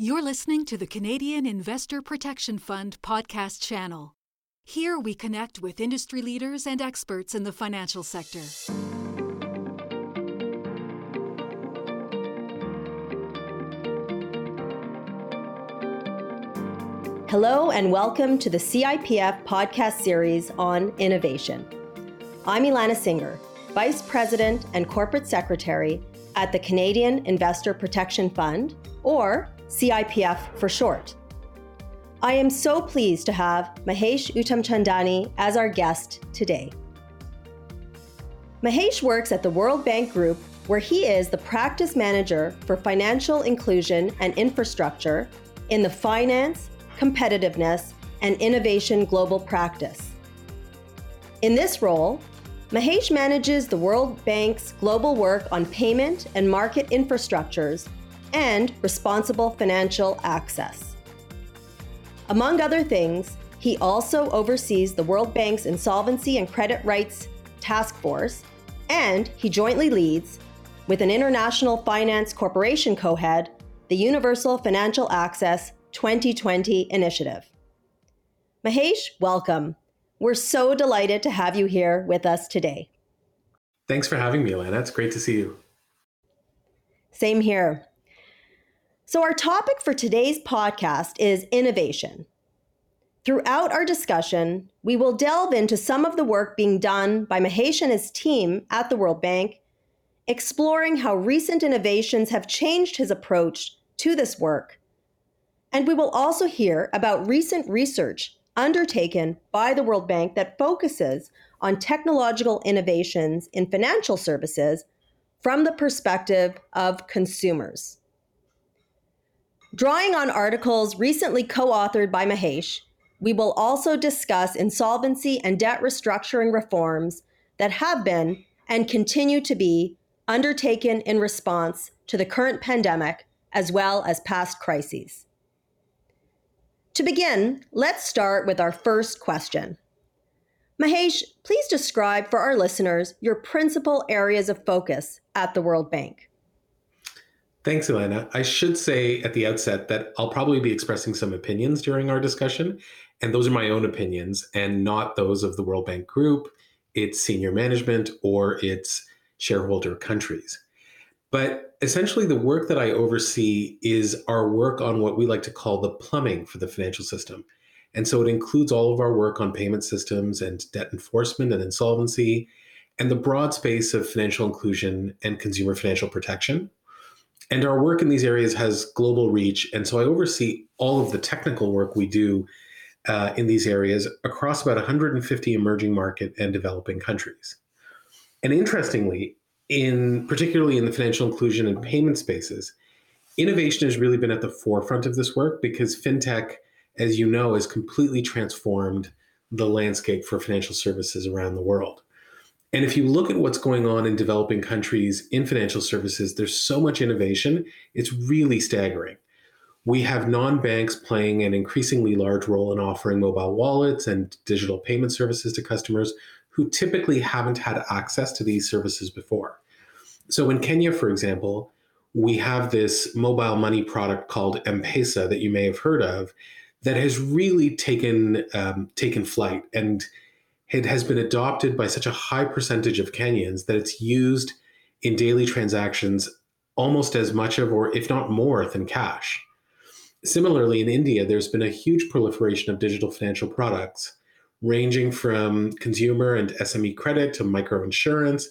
You're listening to the Canadian Investor Protection Fund podcast channel. Here we connect with industry leaders and experts in the financial sector. Hello, and welcome to the CIPF podcast series on innovation. I'm Ilana Singer, Vice President and Corporate Secretary at the Canadian Investor Protection Fund, or CIPF for short. I am so pleased to have Mahesh Uttamchandani as our guest today. Mahesh works at the World Bank Group, where he is the practice manager for financial inclusion and infrastructure in the finance, competitiveness, and innovation global practice. In this role, Mahesh manages the World Bank's global work on payment and market infrastructures and responsible financial access. Among other things, he also oversees the World Bank's Insolvency and Credit Rights Task Force, and he jointly leads, with an International Finance Corporation co head, the Universal Financial Access 2020 initiative. Mahesh, welcome. We're so delighted to have you here with us today. Thanks for having me, Ilana. It's great to see you. Same here. So, our topic for today's podcast is innovation. Throughout our discussion, we will delve into some of the work being done by Mahesh and his team at the World Bank, exploring how recent innovations have changed his approach to this work. And we will also hear about recent research undertaken by the World Bank that focuses on technological innovations in financial services from the perspective of consumers. Drawing on articles recently co authored by Mahesh, we will also discuss insolvency and debt restructuring reforms that have been and continue to be undertaken in response to the current pandemic as well as past crises. To begin, let's start with our first question. Mahesh, please describe for our listeners your principal areas of focus at the World Bank. Thanks, Ilana. I should say at the outset that I'll probably be expressing some opinions during our discussion, and those are my own opinions and not those of the World Bank Group, its senior management, or its shareholder countries. But essentially, the work that I oversee is our work on what we like to call the plumbing for the financial system. And so it includes all of our work on payment systems and debt enforcement and insolvency, and the broad space of financial inclusion and consumer financial protection. And our work in these areas has global reach. And so I oversee all of the technical work we do uh, in these areas across about 150 emerging market and developing countries. And interestingly, in particularly in the financial inclusion and payment spaces, innovation has really been at the forefront of this work because fintech, as you know, has completely transformed the landscape for financial services around the world. And if you look at what's going on in developing countries in financial services, there's so much innovation, it's really staggering. We have non banks playing an increasingly large role in offering mobile wallets and digital payment services to customers who typically haven't had access to these services before. So in Kenya, for example, we have this mobile money product called M-Pesa that you may have heard of that has really taken um, taken flight and it has been adopted by such a high percentage of Kenyans that it's used in daily transactions almost as much of, or if not more, than cash. Similarly, in India, there's been a huge proliferation of digital financial products, ranging from consumer and SME credit to microinsurance,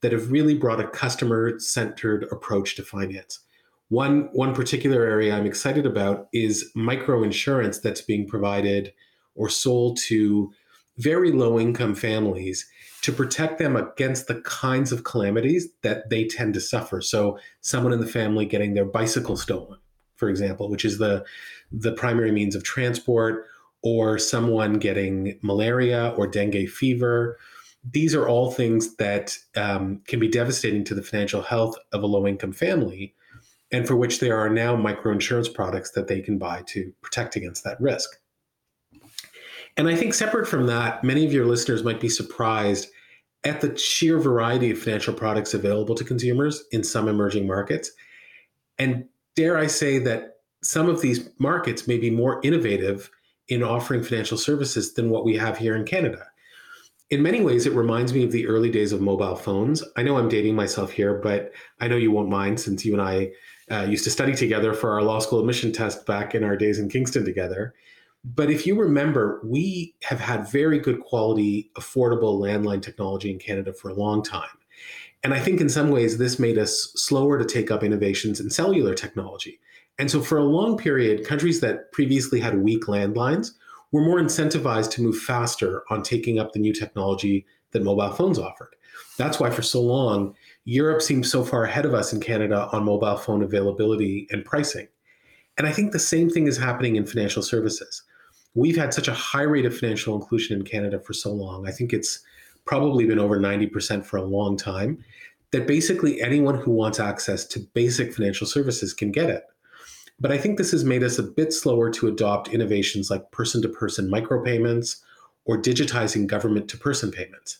that have really brought a customer centered approach to finance. One, one particular area I'm excited about is microinsurance that's being provided or sold to very low income families to protect them against the kinds of calamities that they tend to suffer. So, someone in the family getting their bicycle stolen, for example, which is the the primary means of transport, or someone getting malaria or dengue fever. These are all things that um, can be devastating to the financial health of a low income family, and for which there are now microinsurance products that they can buy to protect against that risk. And I think separate from that, many of your listeners might be surprised at the sheer variety of financial products available to consumers in some emerging markets. And dare I say that some of these markets may be more innovative in offering financial services than what we have here in Canada. In many ways, it reminds me of the early days of mobile phones. I know I'm dating myself here, but I know you won't mind since you and I uh, used to study together for our law school admission test back in our days in Kingston together. But if you remember, we have had very good quality, affordable landline technology in Canada for a long time. And I think in some ways, this made us slower to take up innovations in cellular technology. And so, for a long period, countries that previously had weak landlines were more incentivized to move faster on taking up the new technology that mobile phones offered. That's why, for so long, Europe seemed so far ahead of us in Canada on mobile phone availability and pricing. And I think the same thing is happening in financial services. We've had such a high rate of financial inclusion in Canada for so long. I think it's probably been over 90% for a long time that basically anyone who wants access to basic financial services can get it. But I think this has made us a bit slower to adopt innovations like person to person micropayments or digitizing government to person payments.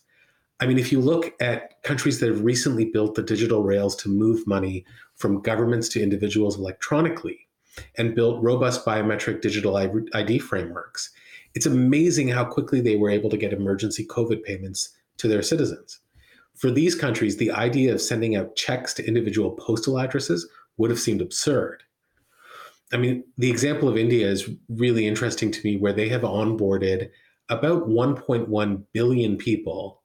I mean, if you look at countries that have recently built the digital rails to move money from governments to individuals electronically and built robust biometric digital ID frameworks, it's amazing how quickly they were able to get emergency COVID payments to their citizens. For these countries, the idea of sending out checks to individual postal addresses would have seemed absurd. I mean, the example of India is really interesting to me, where they have onboarded about 1.1 billion people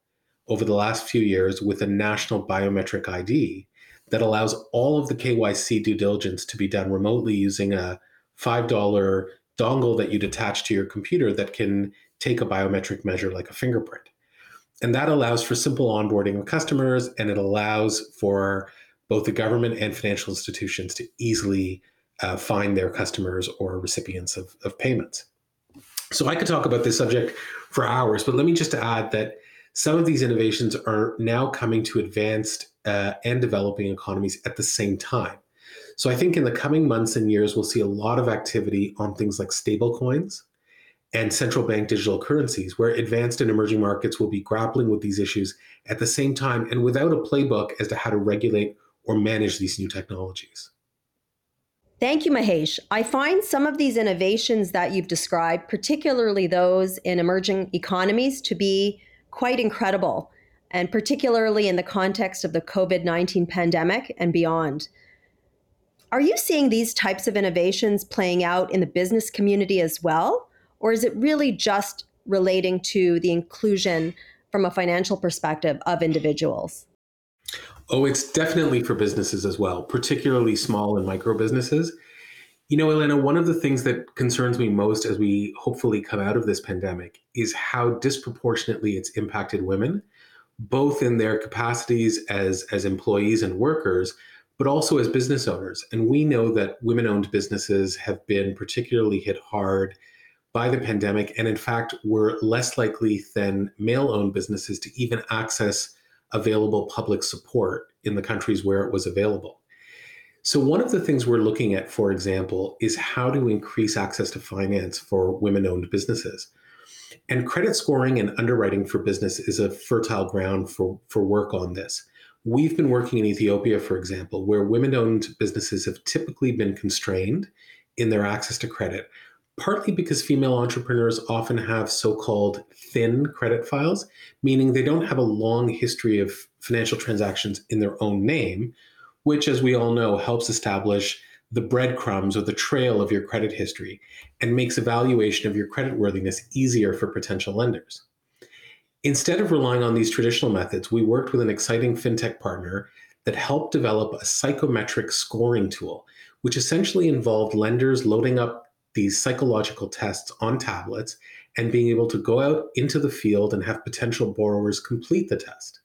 over the last few years with a national biometric ID that allows all of the KYC due diligence to be done remotely using a $5 dongle that you'd attach to your computer that can take a biometric measure like a fingerprint. And that allows for simple onboarding of customers and it allows for both the government and financial institutions to easily uh, find their customers or recipients of, of payments. So I could talk about this subject for hours, but let me just add that some of these innovations are now coming to advanced uh, and developing economies at the same time. So I think in the coming months and years, we'll see a lot of activity on things like stablecoins and central bank digital currencies, where advanced and emerging markets will be grappling with these issues at the same time and without a playbook as to how to regulate or manage these new technologies. Thank you, Mahesh. I find some of these innovations that you've described, particularly those in emerging economies, to be quite incredible, and particularly in the context of the COVID 19 pandemic and beyond. Are you seeing these types of innovations playing out in the business community as well? Or is it really just relating to the inclusion from a financial perspective of individuals? Oh, it's definitely for businesses as well, particularly small and micro businesses. You know, Ilana, one of the things that concerns me most as we hopefully come out of this pandemic is how disproportionately it's impacted women, both in their capacities as, as employees and workers, but also as business owners. And we know that women owned businesses have been particularly hit hard by the pandemic, and in fact, were less likely than male owned businesses to even access available public support in the countries where it was available. So, one of the things we're looking at, for example, is how to increase access to finance for women owned businesses. And credit scoring and underwriting for business is a fertile ground for, for work on this. We've been working in Ethiopia, for example, where women owned businesses have typically been constrained in their access to credit, partly because female entrepreneurs often have so called thin credit files, meaning they don't have a long history of financial transactions in their own name, which, as we all know, helps establish the breadcrumbs or the trail of your credit history and makes evaluation of your creditworthiness easier for potential lenders. Instead of relying on these traditional methods, we worked with an exciting fintech partner that helped develop a psychometric scoring tool, which essentially involved lenders loading up these psychological tests on tablets and being able to go out into the field and have potential borrowers complete the test.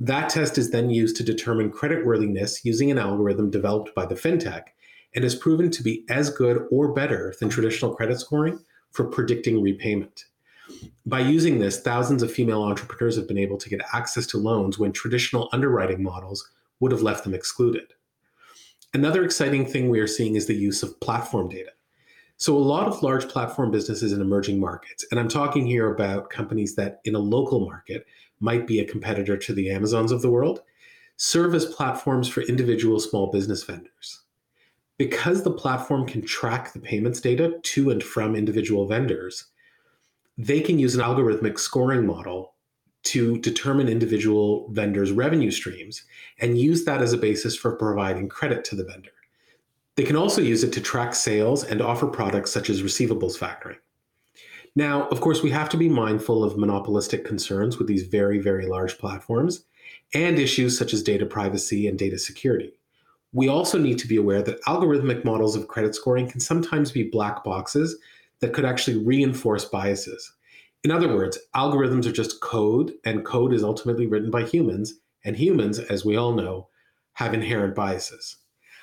That test is then used to determine creditworthiness using an algorithm developed by the fintech and has proven to be as good or better than traditional credit scoring for predicting repayment. By using this, thousands of female entrepreneurs have been able to get access to loans when traditional underwriting models would have left them excluded. Another exciting thing we are seeing is the use of platform data. So, a lot of large platform businesses in emerging markets, and I'm talking here about companies that in a local market might be a competitor to the Amazons of the world, serve as platforms for individual small business vendors. because the platform can track the payments data to and from individual vendors, they can use an algorithmic scoring model to determine individual vendors' revenue streams and use that as a basis for providing credit to the vendor. They can also use it to track sales and offer products such as receivables factoring. Now, of course, we have to be mindful of monopolistic concerns with these very, very large platforms and issues such as data privacy and data security. We also need to be aware that algorithmic models of credit scoring can sometimes be black boxes that could actually reinforce biases. In other words, algorithms are just code, and code is ultimately written by humans, and humans, as we all know, have inherent biases.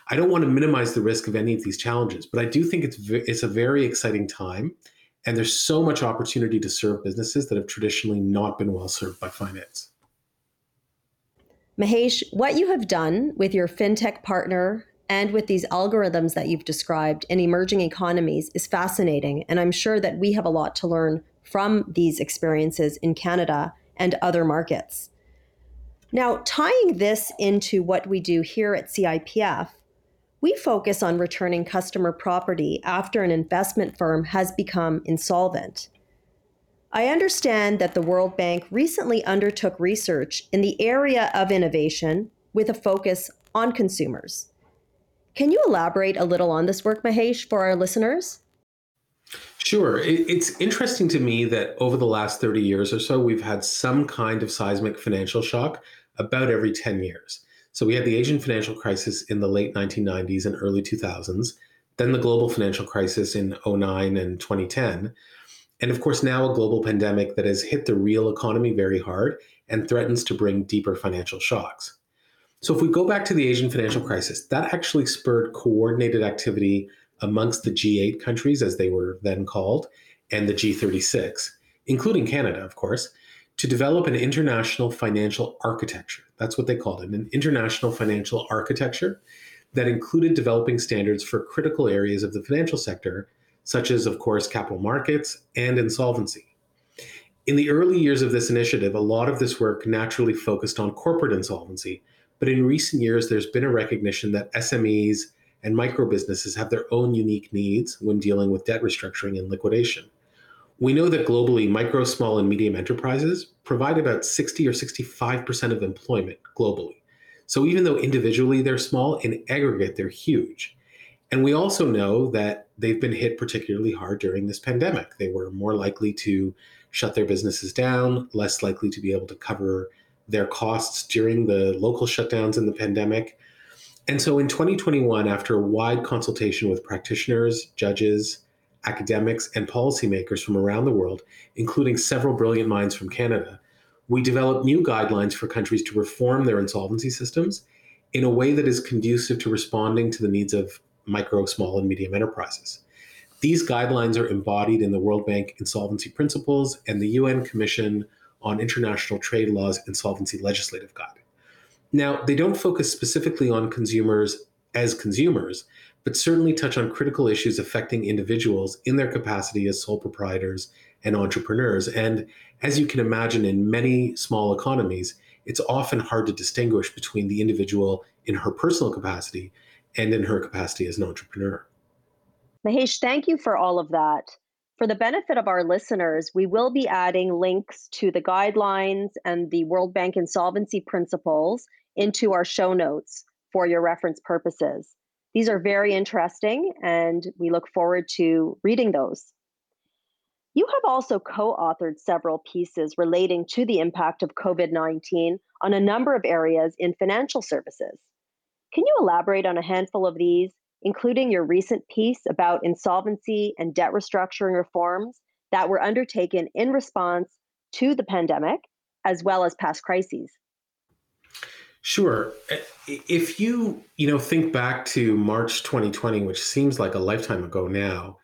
I don't want to minimize the risk of any of these challenges, but I do think it's it's a very exciting time, and there's so much opportunity to serve businesses that have traditionally not been well served by finance. Mahesh, what you have done with your fintech partner and with these algorithms that you've described in emerging economies is fascinating. And I'm sure that we have a lot to learn from these experiences in Canada and other markets. Now, tying this into what we do here at CIPF, we focus on returning customer property after an investment firm has become insolvent. I understand that the World Bank recently undertook research in the area of innovation with a focus on consumers. Can you elaborate a little on this work, Mahesh, for our listeners? Sure. It's interesting to me that over the last 30 years or so, we've had some kind of seismic financial shock about every 10 years. So we had the Asian financial crisis in the late 1990s and early 2000s, then the global financial crisis in 09 and 2010. And of course, now a global pandemic that has hit the real economy very hard and threatens to bring deeper financial shocks. So, if we go back to the Asian financial crisis, that actually spurred coordinated activity amongst the G8 countries, as they were then called, and the G36, including Canada, of course, to develop an international financial architecture. That's what they called it an international financial architecture that included developing standards for critical areas of the financial sector, such as, of course, capital markets and insolvency. In the early years of this initiative, a lot of this work naturally focused on corporate insolvency, but in recent years, there's been a recognition that SMEs and micro businesses have their own unique needs when dealing with debt restructuring and liquidation. We know that globally, micro, small, and medium enterprises provide about 60 or 65% of employment globally. So even though individually they're small, in aggregate, they're huge. And we also know that they've been hit particularly hard during this pandemic. They were more likely to shut their businesses down, less likely to be able to cover their costs during the local shutdowns in the pandemic. And so in 2021, after a wide consultation with practitioners, judges, academics, and policymakers from around the world, including several brilliant minds from Canada, we developed new guidelines for countries to reform their insolvency systems in a way that is conducive to responding to the needs of micro, small, and medium enterprises. These guidelines are embodied in the World Bank Insolvency Principles and the UN Commission on International Trade Law's Insolvency Legislative Guide. Now, they don't focus specifically on consumers as consumers, but certainly touch on critical issues affecting individuals in their capacity as sole proprietors and entrepreneurs. And as you can imagine, in many small economies, it's often hard to distinguish between the individual in her personal capacity and in her capacity as an entrepreneur. Mahesh, thank you for all of that. For the benefit of our listeners, we will be adding links to the guidelines and the World Bank insolvency principles into our show notes for your reference purposes. These are very interesting, and we look forward to reading those. You have also co authored several pieces relating to the impact of COVID 19 on a number of areas in financial services. Can you elaborate on a handful of these including your recent piece about insolvency and debt restructuring reforms that were undertaken in response to the pandemic, as well as past crises. Sure. If you, you know, think back to March 2020, which seems like a lifetime ago now,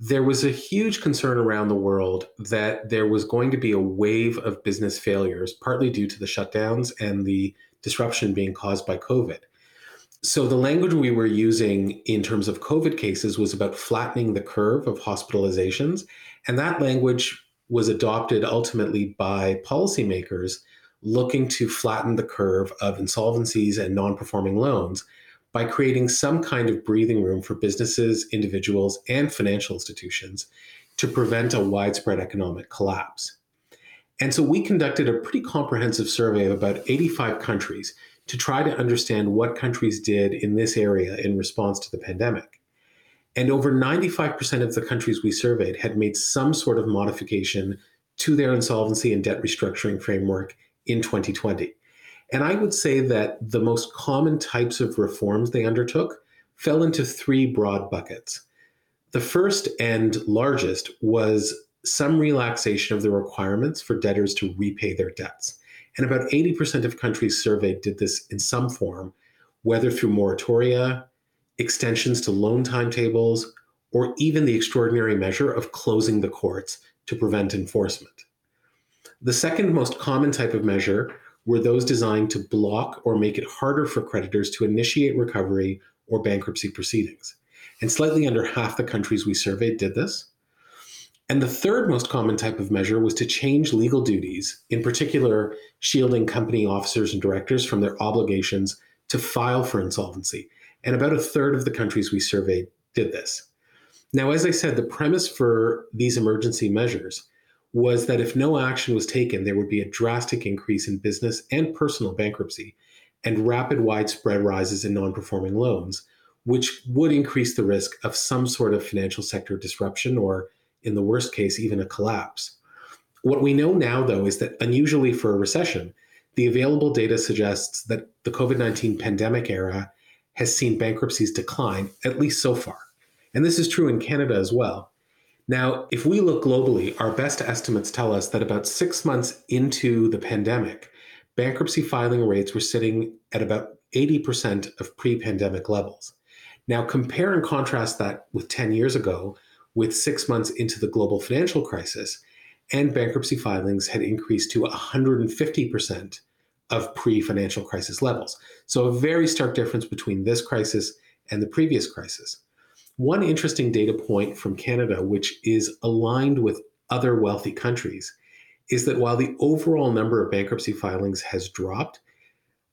there was a huge concern around the world that there was going to be a wave of business failures, partly due to the shutdowns and the disruption being caused by COVID. So the language we were using in terms of COVID cases was about flattening the curve of hospitalizations. And that language was adopted ultimately by policymakers looking to flatten the curve of insolvencies and non performing loans by creating some kind of breathing room for businesses, individuals, and financial institutions to prevent a widespread economic collapse. And so we conducted a pretty comprehensive survey of about 85 countries to try to understand what countries did in this area in response to the pandemic. And over 95% of the countries we surveyed had made some sort of modification to their insolvency and debt restructuring framework in 2020. And I would say that the most common types of reforms they undertook fell into three broad buckets. The first and largest was some relaxation of the requirements for debtors to repay their debts. And about 80% of countries surveyed did this in some form, whether through moratoria, extensions to loan timetables, or even the extraordinary measure of closing the courts to prevent enforcement. The second most common type of measure were those designed to block or make it harder for creditors to initiate recovery or bankruptcy proceedings. And slightly under half the countries we surveyed did this. And the third most common type of measure was to change legal duties, in particular, shielding company officers and directors from their obligations to file for insolvency. And about a third of the countries we surveyed did this. Now, as I said, the premise for these emergency measures was that if no action was taken, there would be a drastic increase in business and personal bankruptcy and rapid widespread rises in non performing loans, which would increase the risk of some sort of financial sector disruption or in the worst case, even a collapse. What we know now, though, is that unusually for a recession, the available data suggests that the COVID 19 pandemic era has seen bankruptcies decline, at least so far. And this is true in Canada as well. Now, if we look globally, our best estimates tell us that about six months into the pandemic, bankruptcy filing rates were sitting at about 80% of pre pandemic levels. Now, compare and contrast that with 10 years ago, with six months into the global financial crisis, and bankruptcy filings had increased to 150% of pre financial crisis levels. So, a very stark difference between this crisis and the previous crisis. One interesting data point from Canada, which is aligned with other wealthy countries, is that while the overall number of bankruptcy filings has dropped,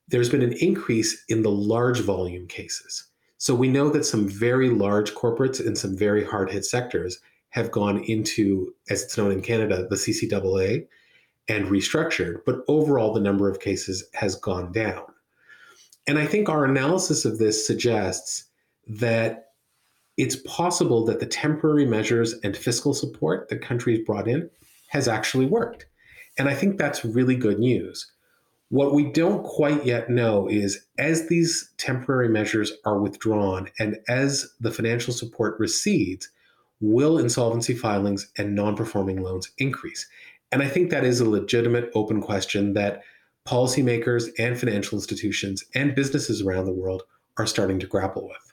there's been an increase in the large volume cases. So we know that some very large corporates in some very hard hit sectors have gone into, as it's known in Canada, the CCAA and restructured, but overall the number of cases has gone down. And I think our analysis of this suggests that it's possible that the temporary measures and fiscal support that countries brought in has actually worked. And I think that's really good news. What we don't quite yet know is as these temporary measures are withdrawn and as the financial support recedes, will insolvency filings and non performing loans increase? And I think that is a legitimate open question that policymakers and financial institutions and businesses around the world are starting to grapple with.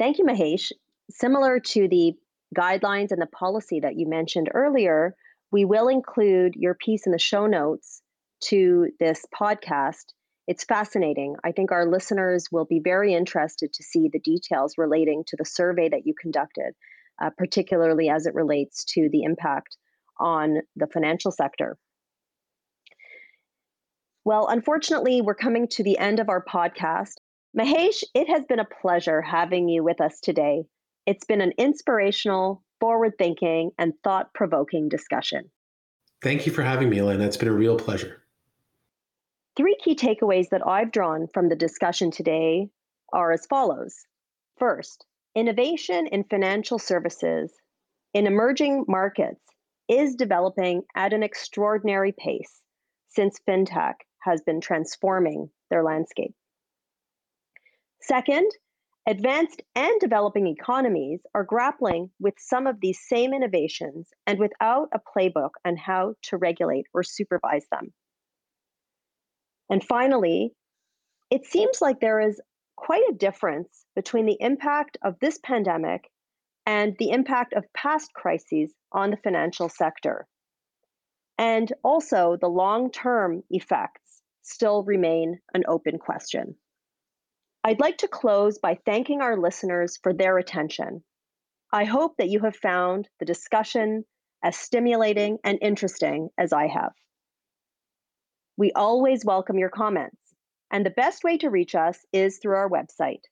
Thank you, Mahesh. Similar to the guidelines and the policy that you mentioned earlier, we will include your piece in the show notes to this podcast. It's fascinating. I think our listeners will be very interested to see the details relating to the survey that you conducted, uh, particularly as it relates to the impact on the financial sector. Well, unfortunately, we're coming to the end of our podcast. Mahesh, it has been a pleasure having you with us today. It's been an inspirational, forward thinking, and thought provoking discussion. Thank you for having me, Ilana. It's been a real pleasure. Three key takeaways that I've drawn from the discussion today are as follows. First, innovation in financial services in emerging markets is developing at an extraordinary pace since fintech has been transforming their landscape. Second, advanced and developing economies are grappling with some of these same innovations and without a playbook on how to regulate or supervise them. And finally, it seems like there is quite a difference between the impact of this pandemic and the impact of past crises on the financial sector. And also, the long term effects still remain an open question. I'd like to close by thanking our listeners for their attention. I hope that you have found the discussion as stimulating and interesting as I have. We always welcome your comments. and the best way to reach us is through our website.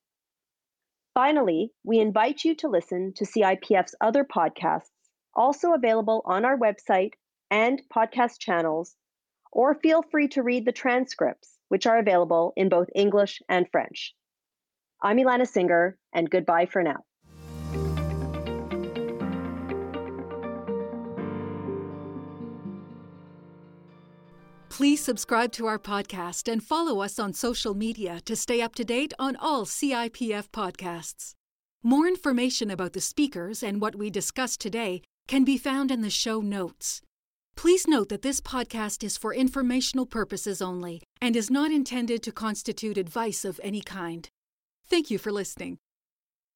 Finally, we invite you to listen to CIPF's other podcasts, also available on our website and podcast channels, or feel free to read the transcripts, which are available in both English and French. I'm Ilana Singer, and goodbye for now. Please subscribe to our podcast and follow us on social media to stay up to date on all CIPF podcasts. More information about the speakers and what we discussed today can be found in the show notes. Please note that this podcast is for informational purposes only and is not intended to constitute advice of any kind. Thank you for listening.